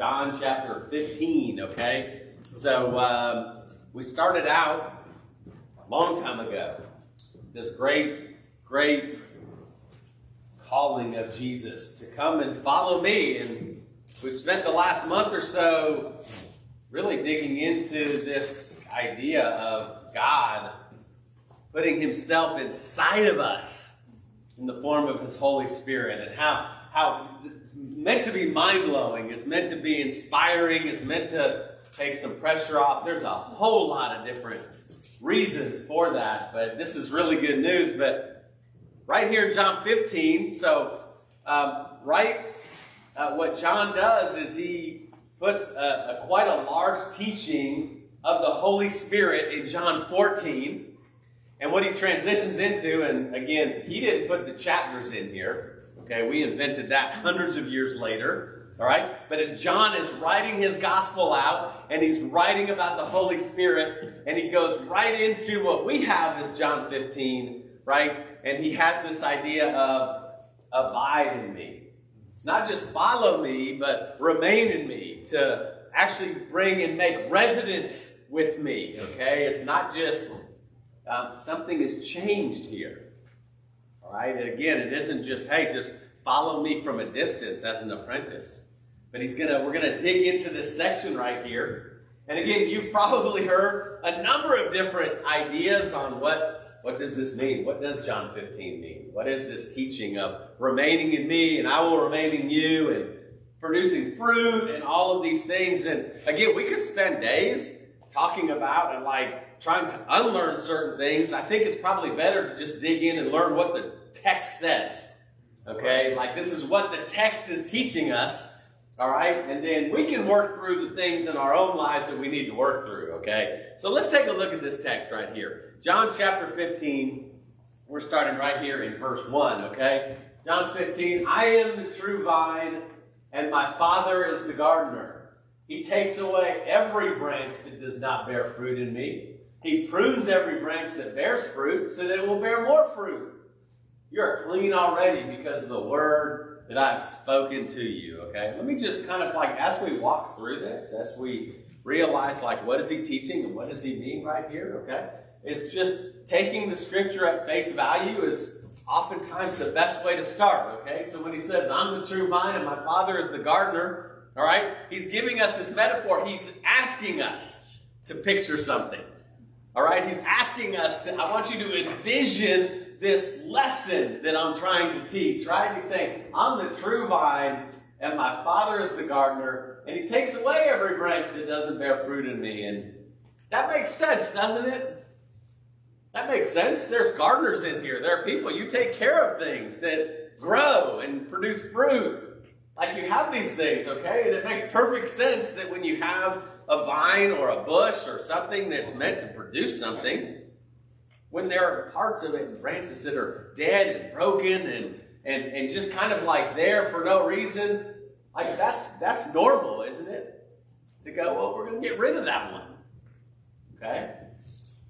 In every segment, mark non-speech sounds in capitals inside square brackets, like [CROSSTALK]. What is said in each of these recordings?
John chapter 15, okay? So um, we started out a long time ago, this great, great calling of Jesus to come and follow me. And we've spent the last month or so really digging into this idea of God putting himself inside of us in the form of his Holy Spirit and how how meant to be mind blowing. It's meant to be inspiring. It's meant to take some pressure off. There's a whole lot of different reasons for that, but this is really good news. But right here in John 15, so um, right, uh, what John does is he puts a, a quite a large teaching of the Holy Spirit in John 14. And what he transitions into, and again, he didn't put the chapters in here. Okay, we invented that hundreds of years later. All right, but as John is writing his gospel out, and he's writing about the Holy Spirit, and he goes right into what we have is John 15, right? And he has this idea of abide in me. It's not just follow me, but remain in me to actually bring and make residence with me. Okay, it's not just um, something has changed here. Right, and again, it isn't just hey, just follow me from a distance as an apprentice. But he's gonna, we're gonna dig into this section right here. And again, you've probably heard a number of different ideas on what, what does this mean? What does John 15 mean? What is this teaching of remaining in me and I will remain in you and producing fruit and all of these things? And again, we could spend days talking about and like trying to unlearn certain things. I think it's probably better to just dig in and learn what the text says. Okay? Like this is what the text is teaching us. All right? And then we can work through the things in our own lives that we need to work through. Okay? So let's take a look at this text right here. John chapter 15. We're starting right here in verse 1. Okay? John 15. I am the true vine, and my Father is the gardener. He takes away every branch that does not bear fruit in me. He prunes every branch that bears fruit so that it will bear more fruit. You're clean already because of the word that I've spoken to you. Okay? Let me just kind of like, as we walk through this, as we realize, like, what is he teaching and what does he mean right here? Okay? It's just taking the scripture at face value is oftentimes the best way to start. Okay? So when he says, I'm the true vine and my father is the gardener, all right? He's giving us this metaphor. He's asking us to picture something. All right? He's asking us to, I want you to envision this lesson that I'm trying to teach, right? He's saying, I'm the true vine, and my Father is the gardener, and He takes away every branch that doesn't bear fruit in me. And that makes sense, doesn't it? That makes sense. There's gardeners in here. There are people. You take care of things that grow and produce fruit. Like you have these things, okay? And it makes perfect sense that when you have a vine or a bush or something that's meant to produce something, when there are parts of it and branches that are dead and broken and, and, and just kind of like there for no reason, like that's that's normal, isn't it? To go, well, we're going to get rid of that one. Okay?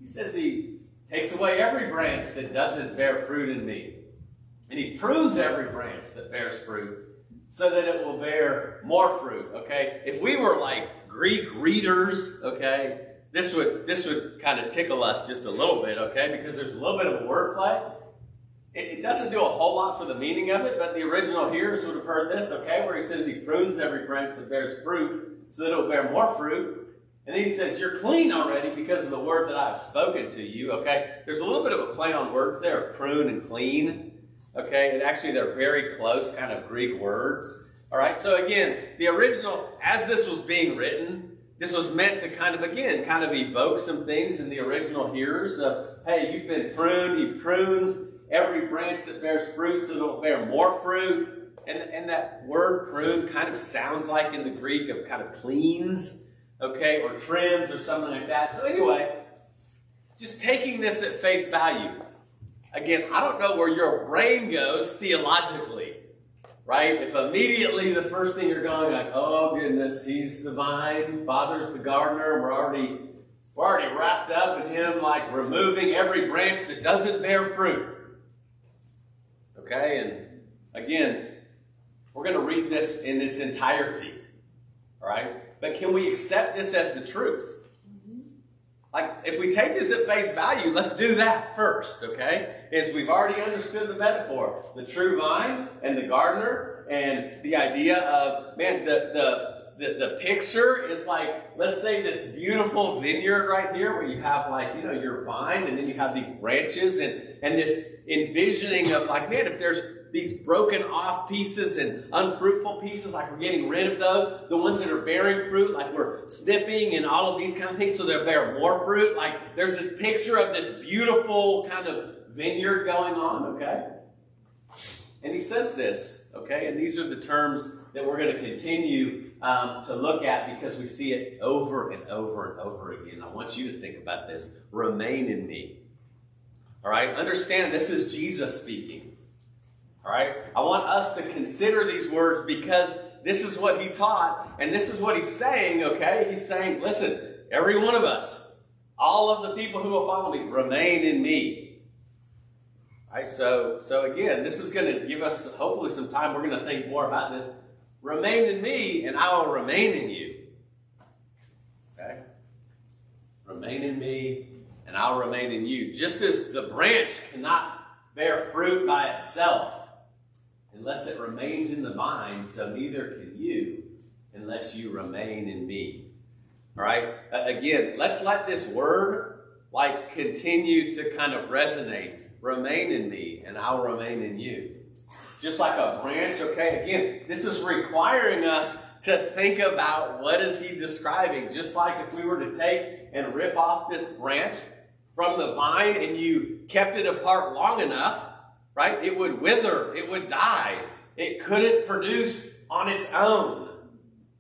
He says he takes away every branch that doesn't bear fruit in me. And he prunes every branch that bears fruit so that it will bear more fruit. Okay? If we were like Greek readers, okay, this would this would kind of tickle us just a little bit, okay? Because there's a little bit of wordplay. It, it doesn't do a whole lot for the meaning of it, but the original hearers would have heard this, okay? Where he says he prunes every branch that bears fruit so that it will bear more fruit. And then he says, You're clean already because of the word that I've spoken to you, okay? There's a little bit of a play on words there, prune and clean. Okay, and actually they're very close kind of Greek words. All right, so again, the original, as this was being written, this was meant to kind of, again, kind of evoke some things in the original hearers of, hey, you've been pruned, he prunes every branch that bears fruit so it'll bear more fruit. And, and that word prune kind of sounds like in the Greek of kind of cleans, okay, or trims or something like that. So anyway, just taking this at face value. Again, I don't know where your brain goes theologically right? If immediately the first thing you're going like, oh goodness, he's the vine, father's the gardener, we're already we're already wrapped up in him like removing every branch that doesn't bear fruit. Okay, and again, we're going to read this in its entirety. All right? But can we accept this as the truth? Like, if we take this at face value, let's do that first, okay? Is we've already understood the metaphor. The true vine and the gardener, and the idea of, man, the, the, the, the picture is like, let's say this beautiful vineyard right here where you have like, you know, your vine and then you have these branches and, and this envisioning of like, man, if there's these broken off pieces and unfruitful pieces, like we're getting rid of those. The ones that are bearing fruit, like we're snipping and all of these kind of things so they'll bear more fruit. Like there's this picture of this beautiful kind of vineyard going on, okay? And he says this, okay? And these are the terms that we're going to continue um, to look at because we see it over and over and over again. I want you to think about this. Remain in me. All right? Understand this is Jesus speaking. All right? I want us to consider these words because this is what he taught and this is what he's saying, okay? He's saying, listen, every one of us, all of the people who will follow me, remain in me. All right? So, so again, this is going to give us hopefully some time. We're going to think more about this. Remain in me and I will remain in you. Okay? Remain in me and I'll remain in you. Just as the branch cannot bear fruit by itself, unless it remains in the vine, so neither can you unless you remain in me. All right? Again, let's let this word like continue to kind of resonate. Remain in me, and I'll remain in you. Just like a branch, okay? Again, this is requiring us to think about what is he describing. Just like if we were to take and rip off this branch from the vine and you kept it apart long enough, right? It would wither, it would die. It couldn't produce on its own,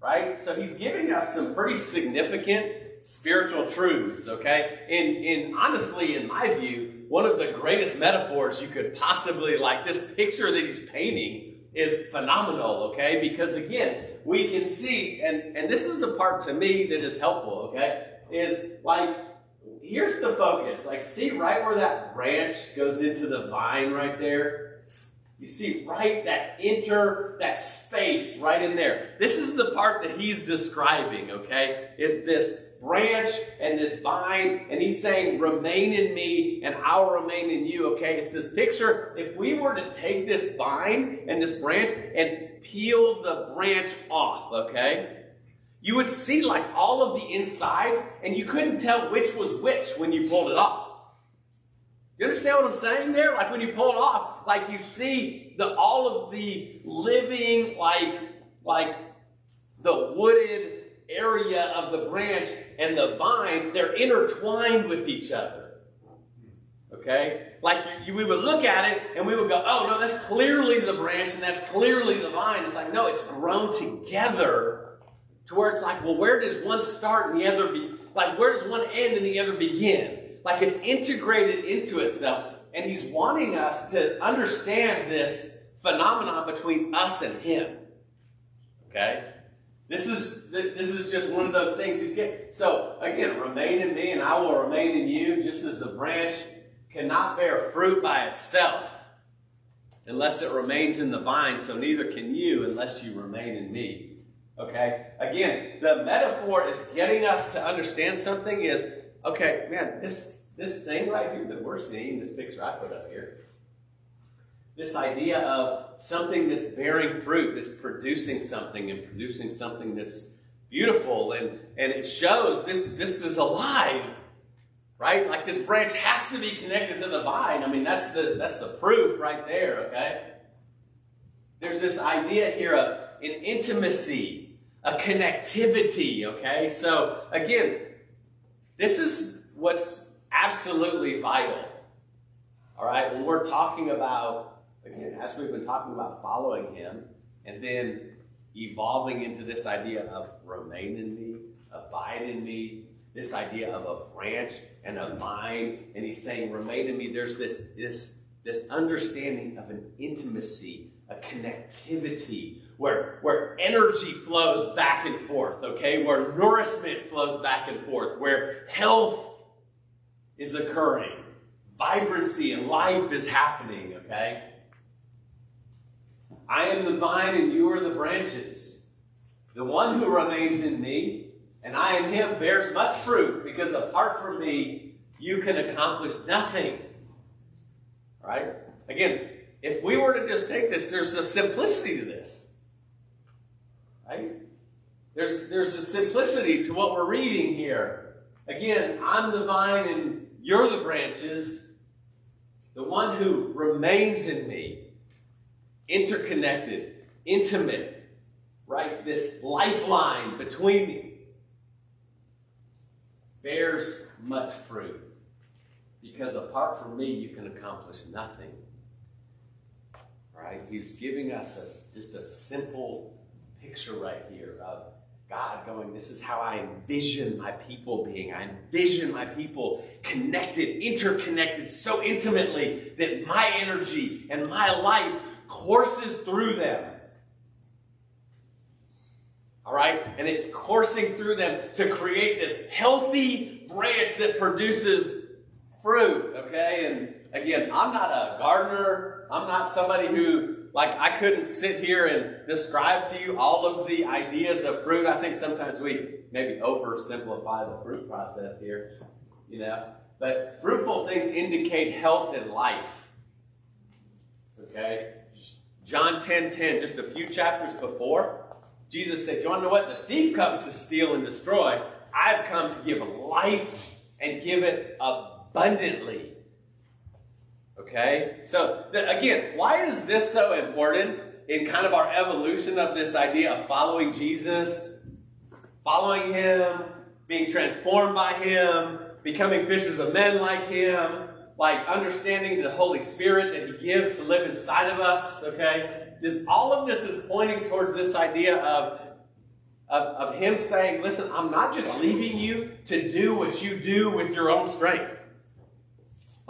right? So he's giving us some pretty significant spiritual truths, okay? And, and honestly, in my view, one of the greatest metaphors you could possibly like, this picture that he's painting is phenomenal, okay? Because again, we can see, and, and this is the part to me that is helpful, okay? Is like here's the focus. Like, see right where that branch goes into the vine right there? You see right that enter, that space right in there. This is the part that he's describing, okay? Is this branch and this vine, and he's saying, remain in me and I'll remain in you, okay? It's this picture. If we were to take this vine and this branch and peel the branch off, okay? You would see like all of the insides, and you couldn't tell which was which when you pulled it off. You understand what I'm saying there? Like when you pull it off, like you see the all of the living, like like the wooded area of the branch and the vine, they're intertwined with each other. Okay? Like you, you, we would look at it and we would go, oh no, that's clearly the branch and that's clearly the vine. It's like, no, it's grown together to where it's like, well, where does one start and the other be? Like, where does one end and the other begin? Like, it's integrated into itself. And he's wanting us to understand this phenomenon between us and him. Okay? This is this is just one of those things. He's getting. So again, remain in me, and I will remain in you. Just as the branch cannot bear fruit by itself unless it remains in the vine, so neither can you unless you remain in me. Okay? Again, the metaphor is getting us to understand something is, okay, man, this, this thing right here that we're seeing, this picture I put up here, this idea of something that's bearing fruit, that's producing something and producing something that's beautiful and, and it shows this, this is alive. Right? Like this branch has to be connected to the vine. I mean, that's the that's the proof right there, okay? there's this idea here of an intimacy, a connectivity, okay? So, again, this is what's absolutely vital. All right, when we're talking about, again, as we've been talking about following Him, and then evolving into this idea of remain in me, abide in me, this idea of a branch and a vine, and He's saying, remain in me. There's this, this, this understanding of an intimacy, a connectivity, where, where energy flows back and forth, okay? Where nourishment flows back and forth, where health is occurring, vibrancy and life is happening, okay? I am the vine and you are the branches. The one who remains in me and I in him bears much fruit because apart from me, you can accomplish nothing. Right? Again, if we were to just take this, there's a simplicity to this. Right? There's, there's a simplicity to what we're reading here. Again, I'm the vine and you're the branches. The one who remains in me, interconnected, intimate, right? This lifeline between me bears much fruit. Because apart from me, you can accomplish nothing. Right? He's giving us a, just a simple picture right here of God going, This is how I envision my people being. I envision my people connected, interconnected so intimately that my energy and my life courses through them. All right? And it's coursing through them to create this healthy branch that produces fruit. Okay? And again, I'm not a gardener. I'm not somebody who like I couldn't sit here and describe to you all of the ideas of fruit. I think sometimes we maybe oversimplify the fruit process here, you know. But fruitful things indicate health and life. Okay? John 10 10, just a few chapters before, Jesus said, You want to know what? The thief comes to steal and destroy. I've come to give life and give it abundantly. Okay? So, again, why is this so important in kind of our evolution of this idea of following Jesus, following Him, being transformed by Him, becoming fishers of men like Him, like understanding the Holy Spirit that He gives to live inside of us? Okay? This, all of this is pointing towards this idea of of, of, him saying, Listen, I'm not just leaving you to do what you do with your own strength.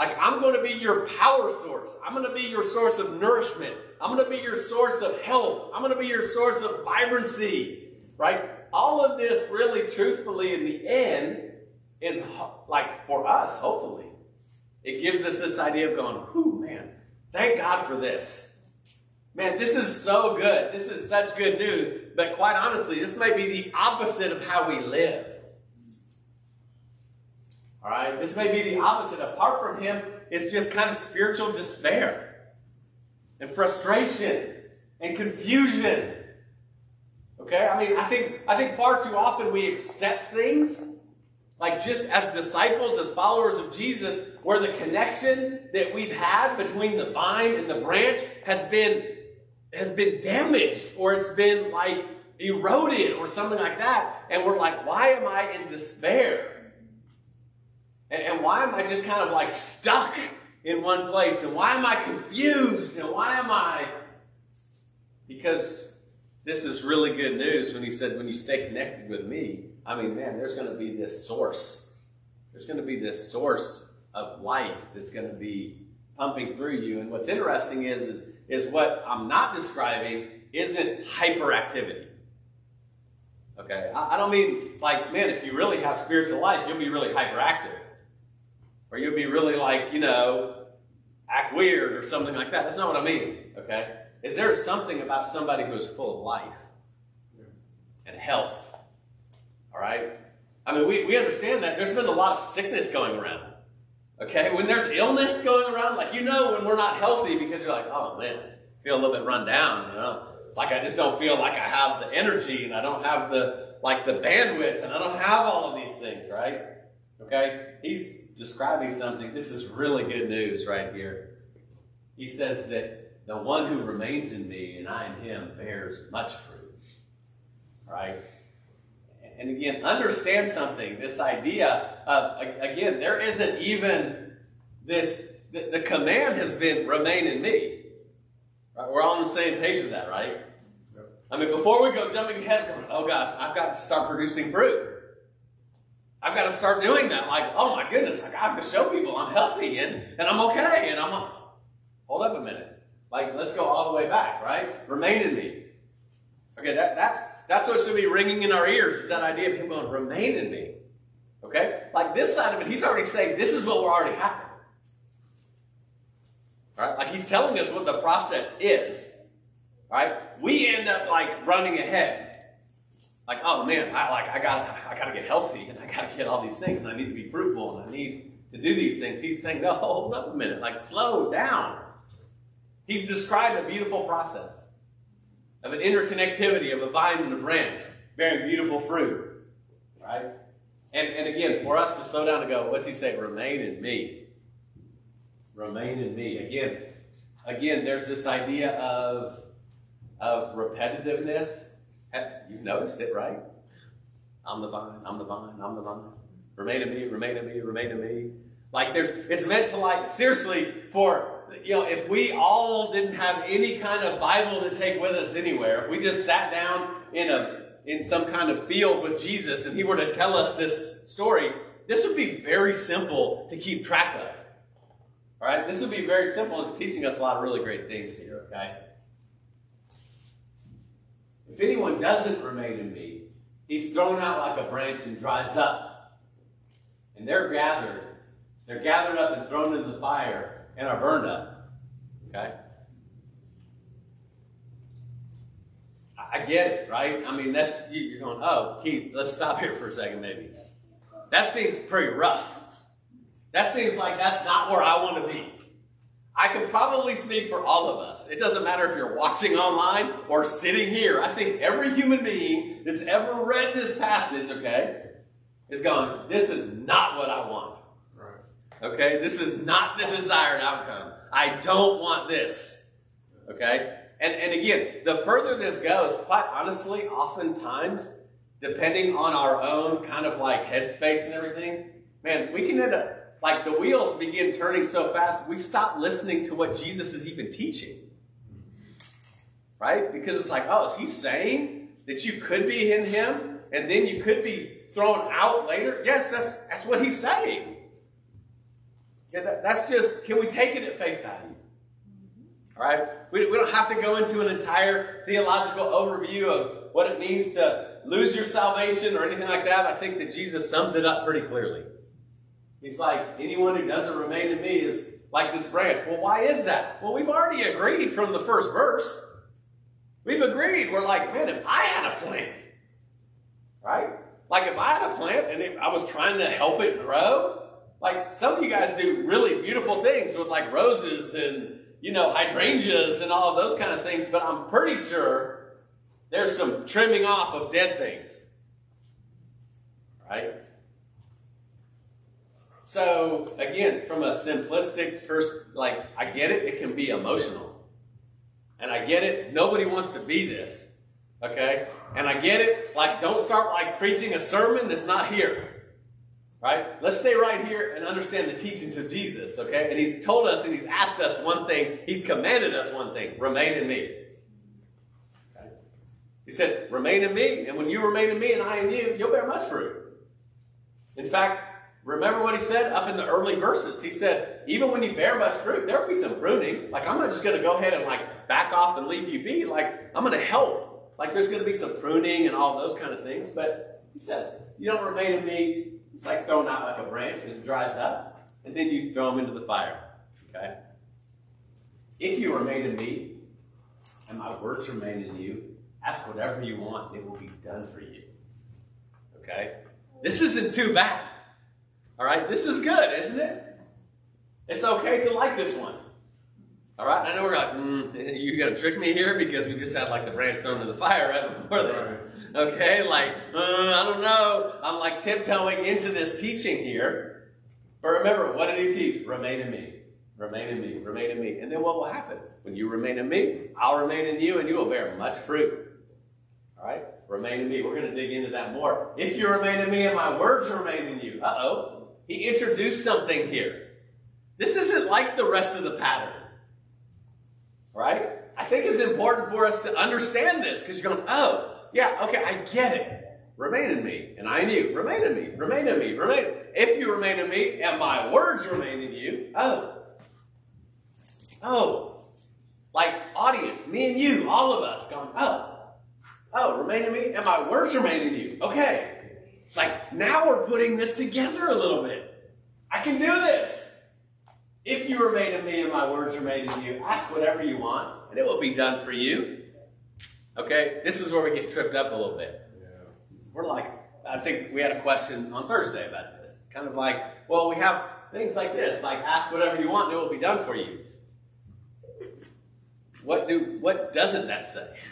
Like, I'm going to be your power source. I'm going to be your source of nourishment. I'm going to be your source of health. I'm going to be your source of vibrancy, right? All of this, really, truthfully, in the end, is like for us, hopefully. It gives us this idea of going, whew, man, thank God for this. Man, this is so good. This is such good news. But quite honestly, this may be the opposite of how we live. All right? This may be the opposite. Apart from Him, it's just kind of spiritual despair and frustration and confusion. Okay? I mean, I think, I think far too often we accept things like just as disciples, as followers of Jesus, where the connection that we've had between the vine and the branch has been has been damaged or it's been like eroded or something like that. And we're like, why am I in despair? And, and why am I just kind of like stuck in one place? And why am I confused? And why am I? Because this is really good news when he said, when you stay connected with me, I mean, man, there's going to be this source. There's going to be this source of life that's going to be pumping through you. And what's interesting is, is, is what I'm not describing isn't hyperactivity. Okay? I, I don't mean like, man, if you really have spiritual life, you'll be really hyperactive. Or you'll be really like, you know, act weird or something like that. That's not what I mean. Okay? Is there something about somebody who is full of life and health? All right? I mean, we, we understand that there's been a lot of sickness going around. Okay? When there's illness going around, like you know when we're not healthy because you're like, oh man, I feel a little bit run down, you know? Like I just don't feel like I have the energy and I don't have the like the bandwidth and I don't have all of these things, right? Okay? He's describing something. This is really good news right here. He says that the one who remains in me and I in him bears much fruit. Right? And again, understand something. This idea of, again, there isn't even this, the, the command has been remain in me. Right? We're all on the same page with that, right? I mean, before we go jumping ahead, oh gosh, I've got to start producing fruit. I've got to start doing that. Like, oh my goodness, I have to show people I'm healthy and, and I'm okay. And I'm, like, hold up a minute. Like, let's go all the way back, right? Remain in me. Okay, that, that's, that's what should be ringing in our ears is that idea of him going, remain in me. Okay? Like this side of it, he's already saying, this is what we're already happen. Right? Like he's telling us what the process is. Right? We end up like running ahead. Like, oh man, I like I got I gotta get healthy and I gotta get all these things and I need to be fruitful and I need to do these things. He's saying, no, hold up a minute, like slow down. He's described a beautiful process of an interconnectivity of a vine and a branch bearing beautiful fruit. Right? And, and again, for us to slow down and go, what's he say? Remain in me. Remain in me. Again, again, there's this idea of, of repetitiveness. You've noticed it, right? I'm the vine, I'm the vine, I'm the vine. Remain in me, remain in me, remain in me. Like there's it's meant to like seriously for you know, if we all didn't have any kind of Bible to take with us anywhere, if we just sat down in a in some kind of field with Jesus and he were to tell us this story, this would be very simple to keep track of. All right? This would be very simple. It's teaching us a lot of really great things here, okay? If anyone doesn't remain in me, he's thrown out like a branch and dries up. And they're gathered. They're gathered up and thrown into the fire and are burned up. Okay? I get it, right? I mean, that's, you're going, oh, Keith, let's stop here for a second, maybe. That seems pretty rough. That seems like that's not where I want to be. I can probably speak for all of us. It doesn't matter if you're watching online or sitting here. I think every human being that's ever read this passage, okay, is going, this is not what I want. Okay? This is not the desired outcome. I don't want this. Okay? And, and again, the further this goes, quite honestly, oftentimes, depending on our own kind of like headspace and everything, man, we can end up, like the wheels begin turning so fast, we stop listening to what Jesus is even teaching. Right? Because it's like, oh, is he saying that you could be in him and then you could be thrown out later? Yes, that's, that's what he's saying. Yeah, that, that's just, can we take it at face value? All right? We, we don't have to go into an entire theological overview of what it means to lose your salvation or anything like that. I think that Jesus sums it up pretty clearly. He's like, anyone who doesn't remain in me is like this branch. Well, why is that? Well, we've already agreed from the first verse. We've agreed. We're like, man, if I had a plant, right? Like if I had a plant and I was trying to help it grow, like some of you guys do really beautiful things with like roses and you know hydrangeas and all of those kind of things, but I'm pretty sure there's some trimming off of dead things. Right? So again, from a simplistic person, like I get it, it can be emotional. And I get it, nobody wants to be this. Okay? And I get it, like don't start like preaching a sermon that's not here. Right? Let's stay right here and understand the teachings of Jesus, okay? And he's told us and he's asked us one thing. He's commanded us one thing remain in me. Okay? He said, remain in me, and when you remain in me and I in you, you'll bear much fruit. In fact, remember what he said up in the early verses? He said, even when you bear much fruit, there'll be some pruning. Like, I'm not just going to go ahead and like back off and leave you be. Like, I'm going to help. Like, there's going to be some pruning and all those kind of things. But he says, you don't remain in me, it's like throwing out like a branch and it dries up, and then you throw them into the fire. Okay? If you remain in me, and my words remain in you, ask whatever you want, and it will be done for you. Okay? This isn't too bad. All right? This is good, isn't it? It's okay to like this one. All right? I know we're like, mm, you're going to trick me here because we just had like the branch thrown in the fire right before this. Okay, like, uh, I don't know. I'm like tiptoeing into this teaching here. But remember, what did he teach? Remain in me. Remain in me, remain in me. And then what will happen? When you remain in me, I'll remain in you, and you will bear much fruit. All right? Remain in me. We're going to dig into that more. If you remain in me and my words remain in you. Uh oh. He introduced something here. This isn't like the rest of the pattern. Right? I think it's important for us to understand this because you're going, oh, yeah, okay, I get it. Remain in me, and I in you. Remain in me, remain in me, remain. If you remain in me and my words remain in you, oh, oh, like audience, me and you, all of us going, oh, oh, remain in me and my words remain in you. Okay. Like now we're putting this together a little bit. I can do this. If you remain in me and my words remain in you, ask whatever you want and it will be done for you. Okay? This is where we get tripped up a little bit. Yeah. We're like, I think we had a question on Thursday about this. Kind of like, well, we have things like this, like ask whatever you want and it will be done for you. What do what doesn't that say? [LAUGHS]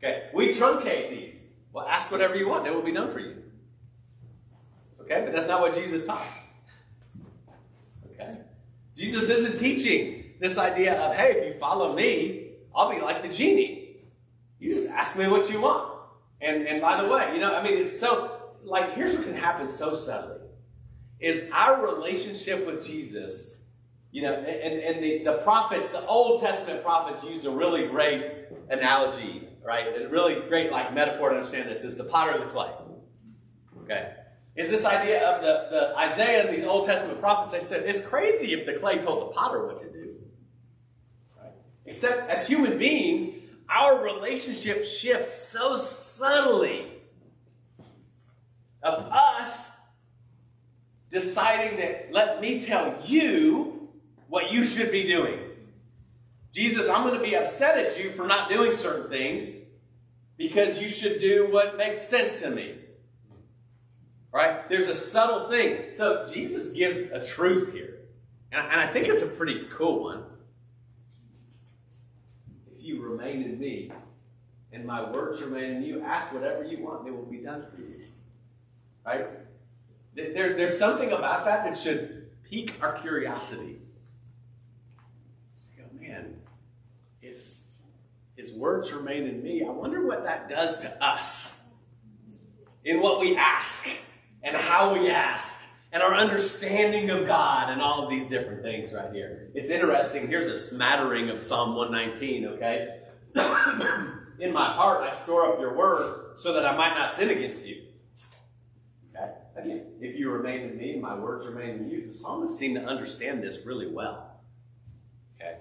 Okay, we truncate these. Well, ask whatever you want, it will be done for you. Okay, but that's not what Jesus taught. Okay? Jesus isn't teaching this idea of, hey, if you follow me, I'll be like the genie. You just ask me what you want. And and by the way, you know, I mean it's so like here's what can happen so subtly is our relationship with Jesus you know, and, and the, the prophets, the Old Testament prophets used a really great analogy, right? A really great like metaphor to understand this is the potter and the clay. Okay? Is this idea of the, the Isaiah and these Old Testament prophets, they said it's crazy if the clay told the potter what to do. Right? Except as human beings, our relationship shifts so subtly of us deciding that let me tell you what you should be doing. Jesus, I'm going to be upset at you for not doing certain things because you should do what makes sense to me. Right? There's a subtle thing. So Jesus gives a truth here. And I think it's a pretty cool one. If you remain in me and my words remain in you, ask whatever you want, it will be done for you. Right? There, there's something about that that should pique our curiosity. His words remain in me, I wonder what that does to us in what we ask and how we ask and our understanding of God and all of these different things right here. It's interesting. Here's a smattering of Psalm 119, okay? [COUGHS] in my heart, I store up your word so that I might not sin against you. Okay? Again, if you remain in me, my words remain in you. The psalmist seemed to understand this really well. Okay?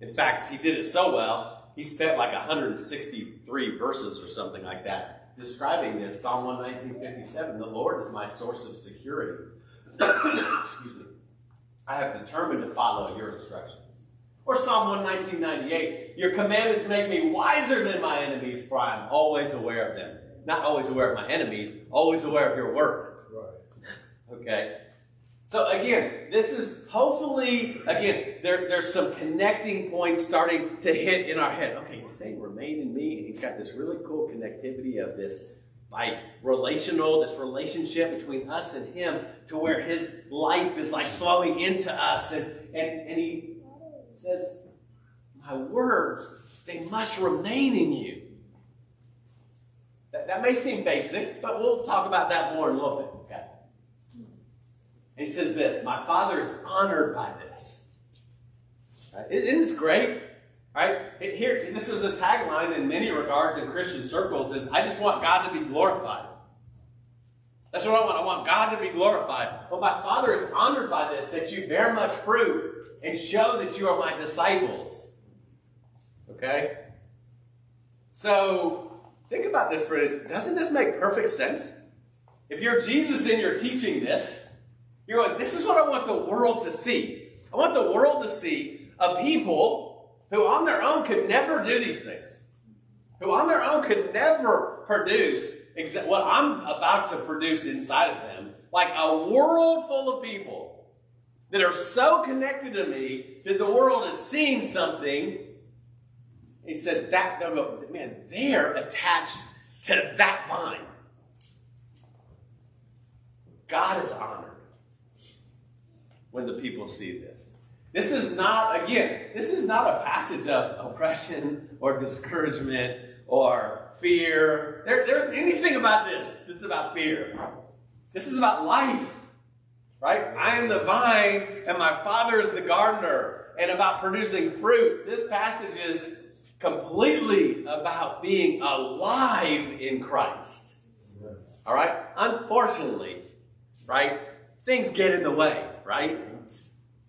In fact, he did it so well he spent like 163 verses or something like that describing this. Psalm 119, The Lord is my source of security. [COUGHS] Excuse me. I have determined to follow your instructions. Or Psalm 119, Your commandments make me wiser than my enemies, for I am always aware of them. Not always aware of my enemies, always aware of your word. Right. [LAUGHS] okay? So again, this is hopefully, again, there, there's some connecting points starting to hit in our head. Okay, he's saying remain in me, and he's got this really cool connectivity of this like relational, this relationship between us and him to where his life is like flowing into us. And, and, and he says, My words, they must remain in you. That, that may seem basic, but we'll talk about that more in a little bit. And he says this My Father is honored by this. Right? Isn't this great? Right? Here, this is a tagline in many regards in Christian circles is I just want God to be glorified. That's what I want. I want God to be glorified. But my Father is honored by this, that you bear much fruit and show that you are my disciples. Okay? So, think about this for a. Doesn't this make perfect sense? If you're Jesus and you're teaching this, you're going, this is what I want the world to see. I want the world to see a people who on their own could never do these things, who on their own could never produce what I'm about to produce inside of them, like a world full of people that are so connected to me that the world is seeing something. He said that, man, they're attached to that vine. God is honored when the people see this. This is not, again, this is not a passage of oppression or discouragement or fear. There, there anything about this. This is about fear. This is about life. Right? I am the vine and my father is the gardener. And about producing fruit. This passage is completely about being alive in Christ. All right? Unfortunately, right? Things get in the way, right?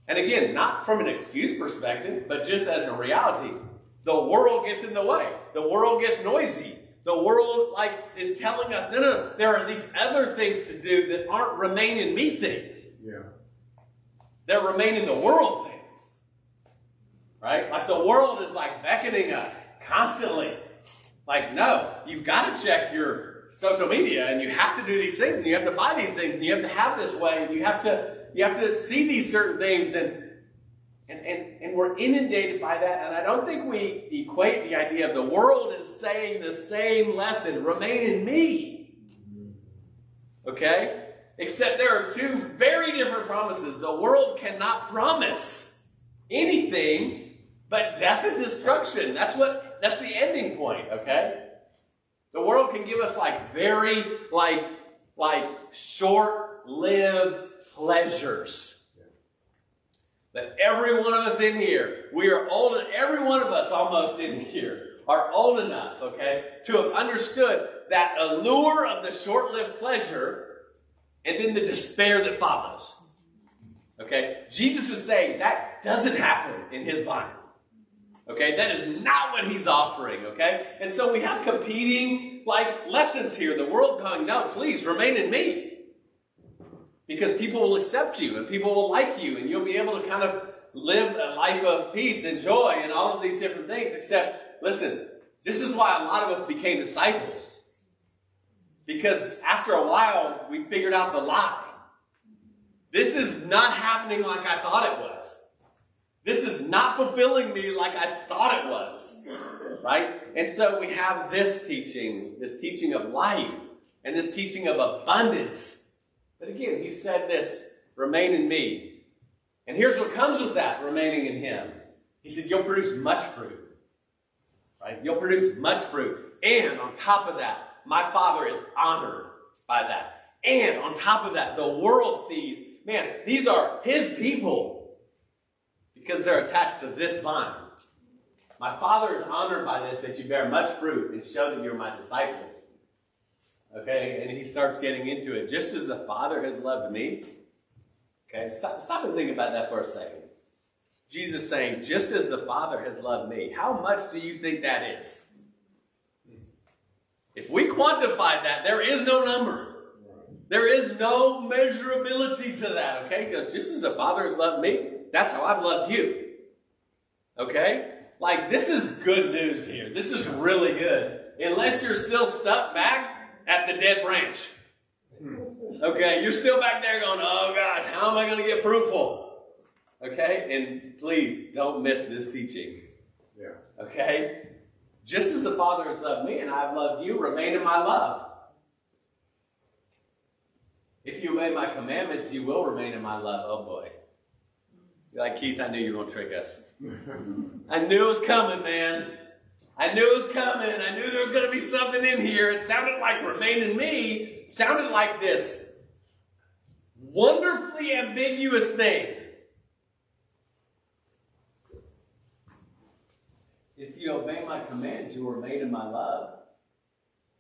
And again, not from an excuse perspective, but just as a reality. The world gets in the way. The world gets noisy. The world like is telling us, no, no, no, there are these other things to do that aren't remain in me things. Yeah. They're remain in the world things. Right? Like the world is like beckoning us constantly. Like, no, you've got to check your social media and you have to do these things and you have to buy these things and you have to have this way and you have to you have to see these certain things and and, and, and we're inundated by that and i don't think we equate the idea of the world is saying the same lesson. Remain in me. Mm-hmm. Okay? Except there are two very different promises. The world cannot promise anything but death and destruction. That's what that's the ending point okay the world can give us like very like like short-lived pleasures. That every one of us in here, we are old, every one of us almost in here are old enough, okay, to have understood that allure of the short-lived pleasure and then the despair that follows. Okay? Jesus is saying that doesn't happen in his vine. Okay, that is not what he's offering, okay? And so we have competing like lessons here. The world going, no, please remain in me. Because people will accept you and people will like you and you'll be able to kind of live a life of peace and joy and all of these different things. Except, listen, this is why a lot of us became disciples. Because after a while, we figured out the lie. This is not happening like I thought it was. This is not fulfilling me like I thought it was. Right? And so we have this teaching, this teaching of life, and this teaching of abundance. But again, he said this remain in me. And here's what comes with that remaining in him. He said, You'll produce much fruit. Right? You'll produce much fruit. And on top of that, my Father is honored by that. And on top of that, the world sees, man, these are his people because they're attached to this vine. My Father is honored by this that you bear much fruit and show that you're my disciples. Okay, and he starts getting into it. Just as the Father has loved me. Okay, stop, stop and think about that for a second. Jesus saying, just as the Father has loved me. How much do you think that is? If we quantify that, there is no number. There is no measurability to that, okay? Because just as the Father has loved me, that's how I've loved you. Okay? Like, this is good news here. This is really good. Unless you're still stuck back at the dead branch. Okay? You're still back there going, oh gosh, how am I going to get fruitful? Okay? And please don't miss this teaching. Yeah. Okay? Just as the Father has loved me and I've loved you, remain in my love. If you obey my commandments, you will remain in my love. Oh boy. Like, Keith, I knew you were going to trick us. [LAUGHS] I knew it was coming, man. I knew it was coming. I knew there was going to be something in here. It sounded like remain in me. Sounded like this wonderfully ambiguous thing. If you obey my commands, you will remain in my love,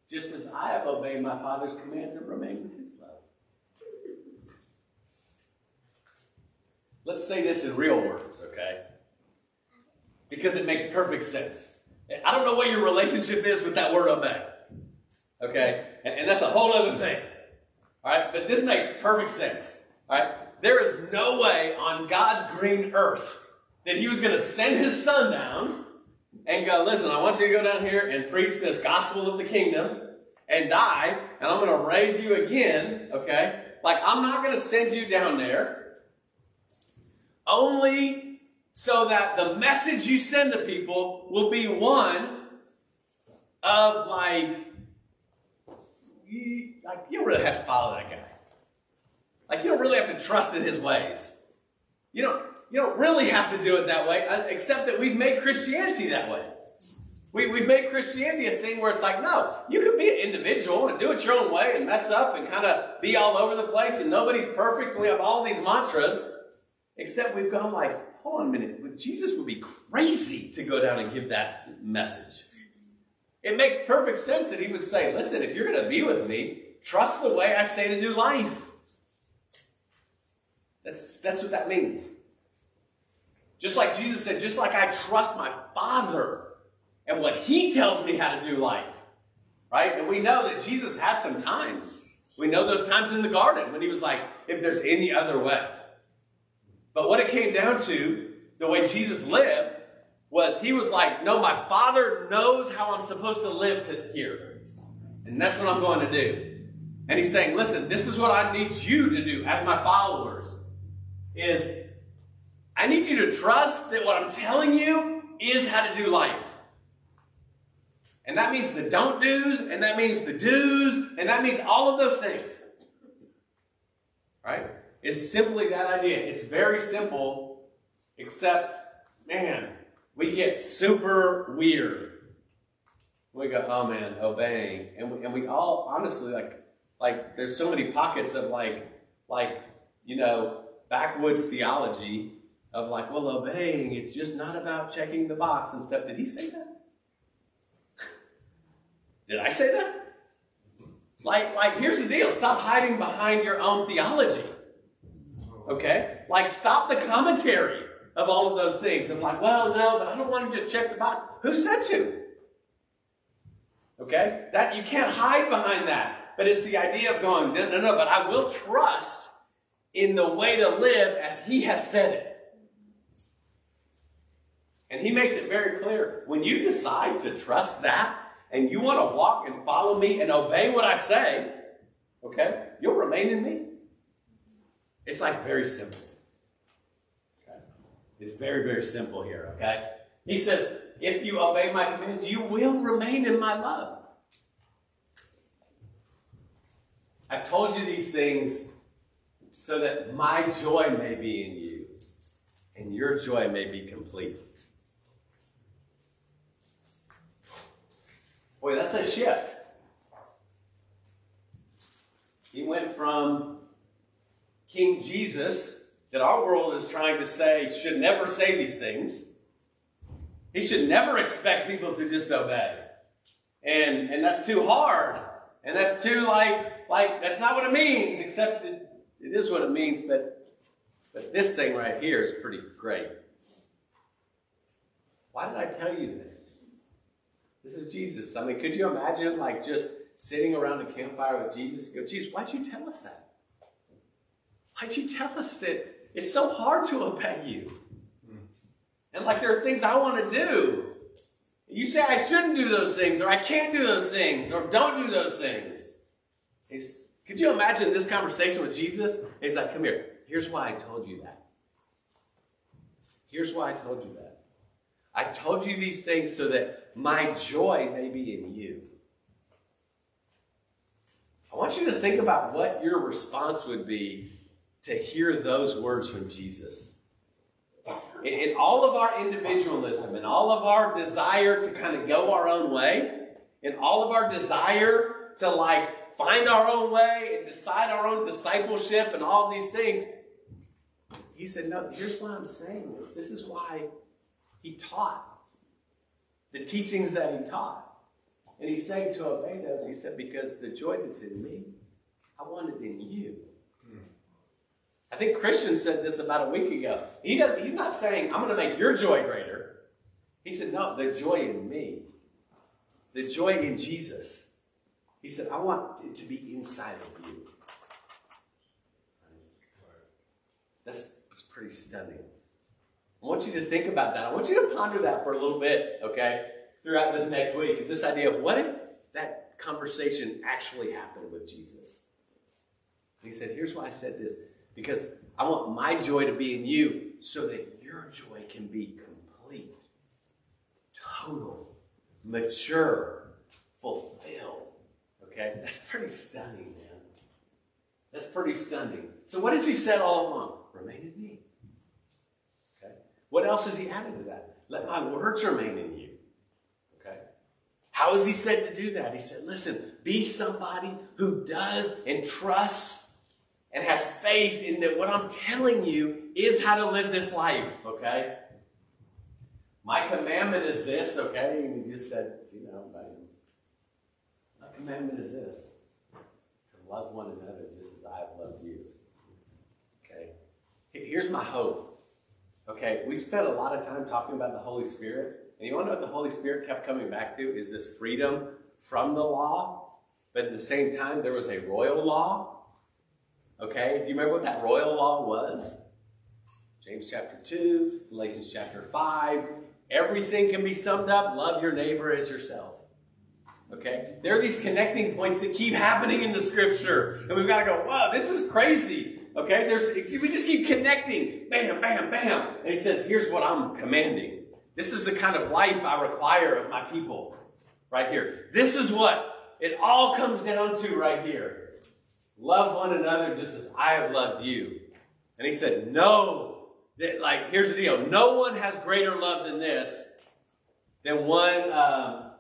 just as I have obeyed my Father's commands and remain in his love. Let's say this in real words, okay? Because it makes perfect sense. I don't know what your relationship is with that word obey. Okay? And, and that's a whole other thing. All right? But this makes perfect sense. All right? There is no way on God's green earth that He was going to send His Son down and go, listen, I want you to go down here and preach this gospel of the kingdom and die, and I'm going to raise you again. Okay? Like, I'm not going to send you down there only so that the message you send to people will be one of like, you, like you don't really have to follow that guy. Like you don't really have to trust in his ways. You don't you don't really have to do it that way, uh, except that we've made Christianity that way. We, we've made Christianity a thing where it's like, no, you can be an individual and do it your own way and mess up and kind of be all over the place and nobody's perfect. And we have all these mantras, except we've gone like, hold on a minute, Jesus would be crazy to go down and give that message. It makes perfect sense that he would say, listen, if you're going to be with me, trust the way I say to do life. That's, that's what that means. Just like Jesus said, just like I trust my Father and what He tells me how to do life. Right? And we know that Jesus had some times. We know those times in the garden when He was like, if there's any other way. But what it came down to, the way Jesus lived, was He was like, no, my Father knows how I'm supposed to live to here. And that's what I'm going to do. And He's saying, listen, this is what I need you to do as my followers. Is I need you to trust that what I'm telling you is how to do life. And that means the don't do's, and that means the do's, and that means all of those things. Right? It's simply that idea. It's very simple, except, man, we get super weird. We go, oh man, oh, obeying. And we, and we all, honestly, like, like, there's so many pockets of like, like, you know, backwoods theology of like, well, oh, obeying, it's just not about checking the box and stuff. Did he say that? [LAUGHS] Did I say that? Like, like, here's the deal. Stop hiding behind your own theology. Okay? Like, stop the commentary of all of those things. I'm like, well, no, but I don't want to just check the box. Who said to? Okay? That you can't hide behind that. But it's the idea of going, no, no, no, but I will trust in the way to live as he has said it. And he makes it very clear. When you decide to trust that, and you want to walk and follow me and obey what I say, okay, you'll remain in me. It's like very simple. Okay? It's very, very simple here, okay? He says, if you obey my commands, you will remain in my love. I've told you these things so that my joy may be in you and your joy may be complete. Boy, that's a shift. He went from King Jesus, that our world is trying to say should never say these things. He should never expect people to just obey. And, and that's too hard. And that's too like, like, that's not what it means, except it, it is what it means, but, but this thing right here is pretty great. Why did I tell you this? This is Jesus. I mean, could you imagine like just sitting around a campfire with Jesus? Go, Jesus, why'd you tell us that? Why'd you tell us that it's so hard to obey you? And like there are things I want to do. You say I shouldn't do those things, or I can't do those things, or don't do those things. Could you imagine this conversation with Jesus? He's like, come here. Here's why I told you that. Here's why I told you that. I told you these things so that my joy may be in you. I want you to think about what your response would be to hear those words from Jesus. In, in all of our individualism, in all of our desire to kind of go our own way, in all of our desire to like find our own way and decide our own discipleship and all these things, he said, No, here's what I'm saying this. This is why he taught, the teachings that he taught. And he's saying to obey those, he said, because the joy that's in me, I want it in you. I think Christian said this about a week ago. He does, he's not saying, I'm going to make your joy greater. He said, no, the joy in me, the joy in Jesus. He said, I want it to be inside of you. That's, that's pretty stunning. I want you to think about that. I want you to ponder that for a little bit, okay, throughout this next week. It's this idea of what if that conversation actually happened with Jesus? And he said, Here's why I said this because I want my joy to be in you so that your joy can be complete, total, mature, fulfilled. Okay? That's pretty stunning, man. That's pretty stunning. So, what has he said all along? Remain in me. Okay? What else has he added to that? Let my words remain in you. Okay? How has he said to do that? He said, listen, be somebody who does and trusts and has faith in that what I'm telling you is how to live this life, okay? My commandment is this, okay? And he just said, you know, my commandment is this to love one another just as I have loved you. Okay? Here's my hope. Okay, we spent a lot of time talking about the Holy Spirit. And you want to know what the Holy Spirit kept coming back to? Is this freedom from the law, but at the same time, there was a royal law. Okay, do you remember what that royal law was? James chapter 2, Galatians chapter 5. Everything can be summed up love your neighbor as yourself. Okay? There are these connecting points that keep happening in the scripture. And we've got to go, wow, this is crazy. Okay? There's, we just keep connecting. Bam, bam, bam. And he says, here's what I'm commanding. This is the kind of life I require of my people. Right here. This is what it all comes down to right here. Love one another just as I have loved you. And he said, no. That, like, here's the deal. No one has greater love than this, than one, um,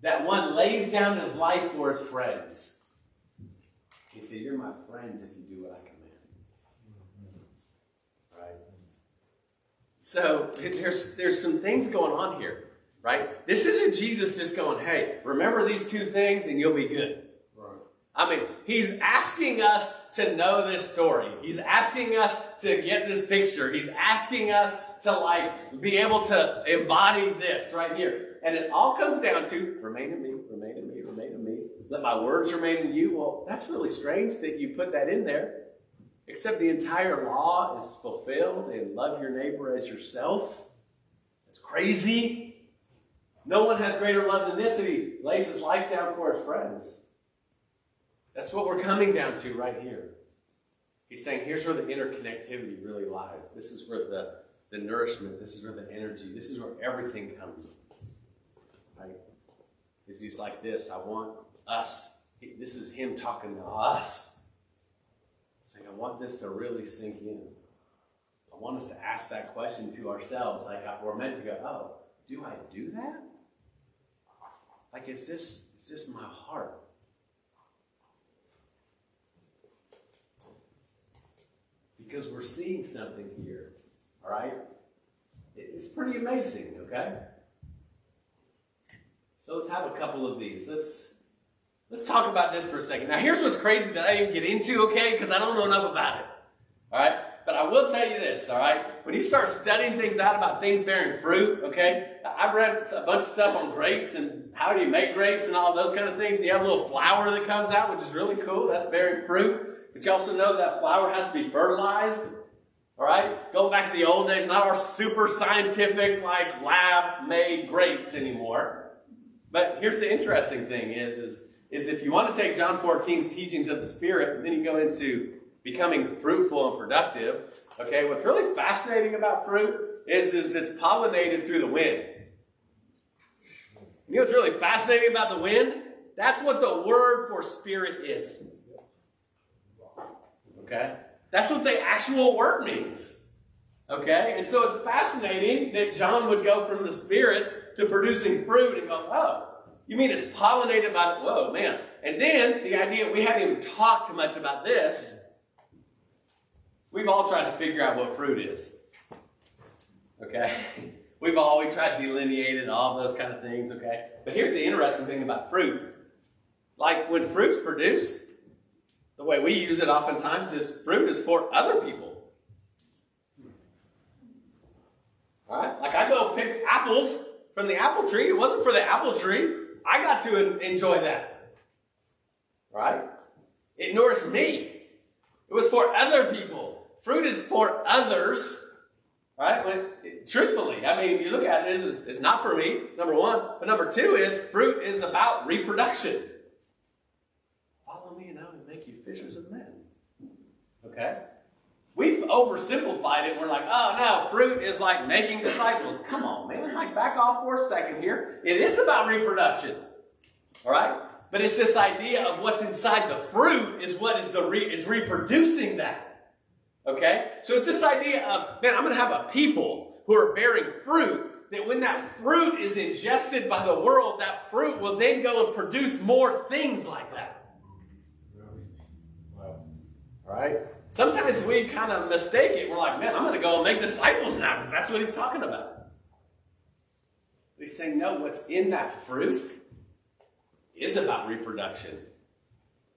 that one lays down his life for his friends. He said, you're my friends if you do what I command. Right? So there's there's some things going on here, right? This isn't Jesus just going, "Hey, remember these two things and you'll be good." I mean, he's asking us to know this story. He's asking us to get this picture. He's asking us to like be able to embody this right here. And it all comes down to remain in me, remain in me, remain in me. Let my words remain in you. Well, that's really strange that you put that in there. Except the entire law is fulfilled and love your neighbor as yourself. It's crazy. No one has greater love than this, he lays his life down for his friends. That's what we're coming down to right here. He's saying here's where the interconnectivity really lies. This is where the, the nourishment, this is where the energy, this is where everything comes. Right? Is he's like this. I want us. This is him talking to us. Saying, I want this to really sink in. I want us to ask that question to ourselves. Like we're meant to go, oh, do I do that? Like, is this, is this my heart? Because we're seeing something here, all right? It's pretty amazing, okay? So let's have a couple of these. Let's Let's talk about this for a second. Now, here's what's crazy that I didn't get into, okay? Because I don't know enough about it. All right? But I will tell you this, all right? When you start studying things out about things bearing fruit, okay? I've read a bunch of stuff on grapes and how do you make grapes and all those kind of things. And you have a little flower that comes out, which is really cool. That's bearing fruit. But you also know that flower has to be fertilized. All right? Going back to the old days, not our super scientific, like lab made grapes anymore. But here's the interesting thing is, is is if you want to take John 14's teachings of the Spirit, and then you go into becoming fruitful and productive, okay, what's really fascinating about fruit is, is it's pollinated through the wind. You know what's really fascinating about the wind? That's what the word for spirit is. Okay? That's what the actual word means. Okay? And so it's fascinating that John would go from the spirit to producing fruit and go, oh, you mean it's pollinated by, whoa, man. And then the idea, we haven't even talked much about this. We've all tried to figure out what fruit is. Okay? [LAUGHS] We've all, we tried to delineate it and all those kind of things, okay? But here's the interesting thing about fruit. Like when fruit's produced, the way we use it oftentimes is fruit is for other people. Right? Like I go pick apples from the apple tree. It wasn't for the apple tree. I got to enjoy that. Right? It nourished me. It was for other people. Fruit is for others. Right? When, truthfully, I mean, you look at it, it's, it's not for me, number one. But number two is fruit is about reproduction. Follow me and I will make you fishers of men. Okay? We've oversimplified it. We're like, oh no, fruit is like making disciples. Come on, man. Like, back off for a second here. It is about reproduction. All right? But it's this idea of what's inside the fruit is what is the re- is reproducing that. Okay? So it's this idea of, man, I'm going to have a people who are bearing fruit, that when that fruit is ingested by the world, that fruit will then go and produce more things like that. Right? Sometimes we kind of mistake it. We're like, man, I'm going to go and make disciples now because that's what he's talking about. But he's saying, no, what's in that fruit is about reproduction.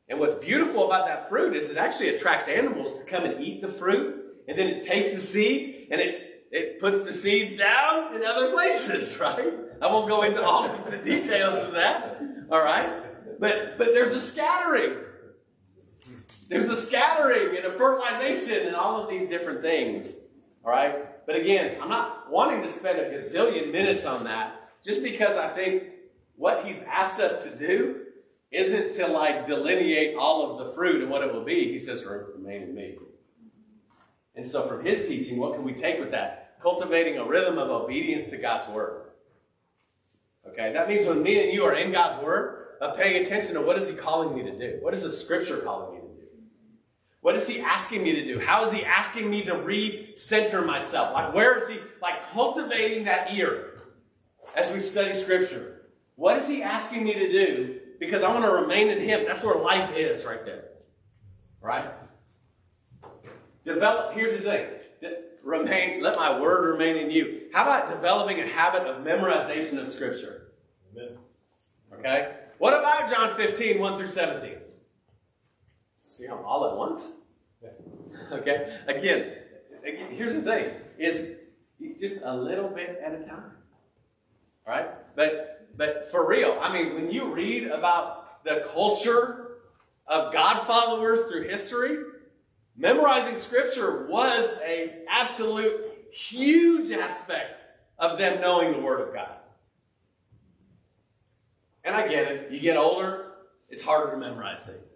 And what's beautiful about that fruit is it actually attracts animals to come and eat the fruit, and then it takes the seeds and it, it puts the seeds down in other places, [LAUGHS] right? I won't go into all the details of that, all right? But, but there's a scattering. There's a scattering and a fertilization and all of these different things, all right? But again, I'm not wanting to spend a gazillion minutes on that just because I think what he's asked us to do isn't to like delineate all of the fruit and what it will be. He says, remain in me. And so, from his teaching, what can we take with that? Cultivating a rhythm of obedience to God's word. Okay, that means when me and you are in God's word, paying attention to what is he calling me to do? What is the scripture calling me? What is he asking me to do? How is he asking me to recenter myself? Like, where is he, like, cultivating that ear as we study scripture? What is he asking me to do because I want to remain in Him. That's where life is right there. Right? Develop, here's the thing. Remain, let my word remain in you. How about developing a habit of memorization of Scripture? Amen. Okay? What about John 15, 1 through 17? You know, all at once? [LAUGHS] Okay? Again, here's the thing, is just a little bit at a time. Right? But but for real, I mean, when you read about the culture of God followers through history, memorizing scripture was a absolute huge aspect of them knowing the Word of God. And I get it. You get older, it's harder to memorize things.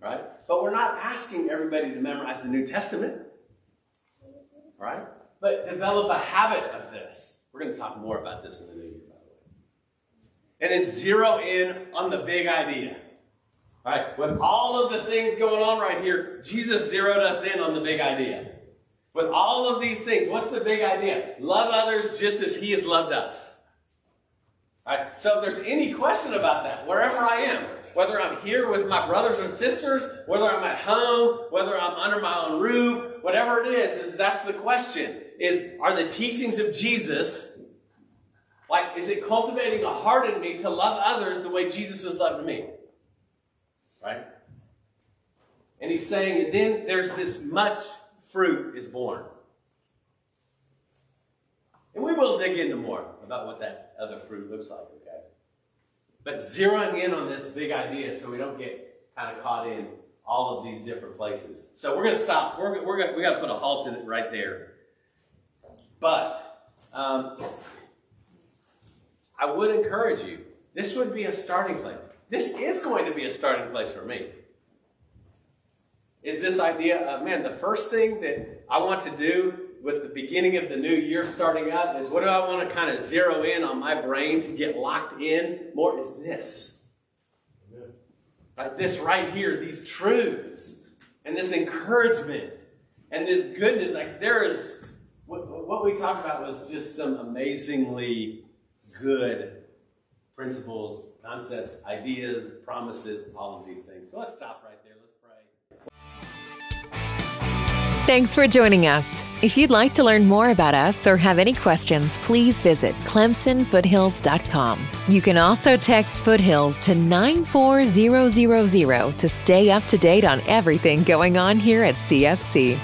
Right? But we're not asking everybody to memorize the New Testament. Right? But develop a habit of this. We're going to talk more about this in the new year by the way. and then zero in on the big idea. Right, with all of the things going on right here, Jesus zeroed us in on the big idea. With all of these things, what's the big idea? Love others just as He has loved us. Right, so if there's any question about that, wherever I am, whether I'm here with my brothers and sisters, whether I'm at home, whether I'm under my own roof, whatever it is, is that's the question. Is are the teachings of Jesus like, is it cultivating a heart in me to love others the way Jesus has loved me? Right? And he's saying, and then there's this much fruit is born. And we will dig into more about what that other fruit looks like? But zeroing in on this big idea so we don't get kind of caught in all of these different places. So we're going to stop. We're, we're going we got to put a halt in it right there. But um, I would encourage you, this would be a starting place. This is going to be a starting place for me. Is this idea of, man, the first thing that I want to do with the beginning of the new year starting up is what do I want to kind of zero in on my brain to get locked in more? Is this. Like this right here, these truths and this encouragement and this goodness. Like there is, what, what we talked about was just some amazingly good principles, concepts, ideas, promises, all of these things. So let's stop right there. Thanks for joining us. If you'd like to learn more about us or have any questions, please visit clemsonfoothills.com. You can also text Foothills to 94000 to stay up to date on everything going on here at CFC.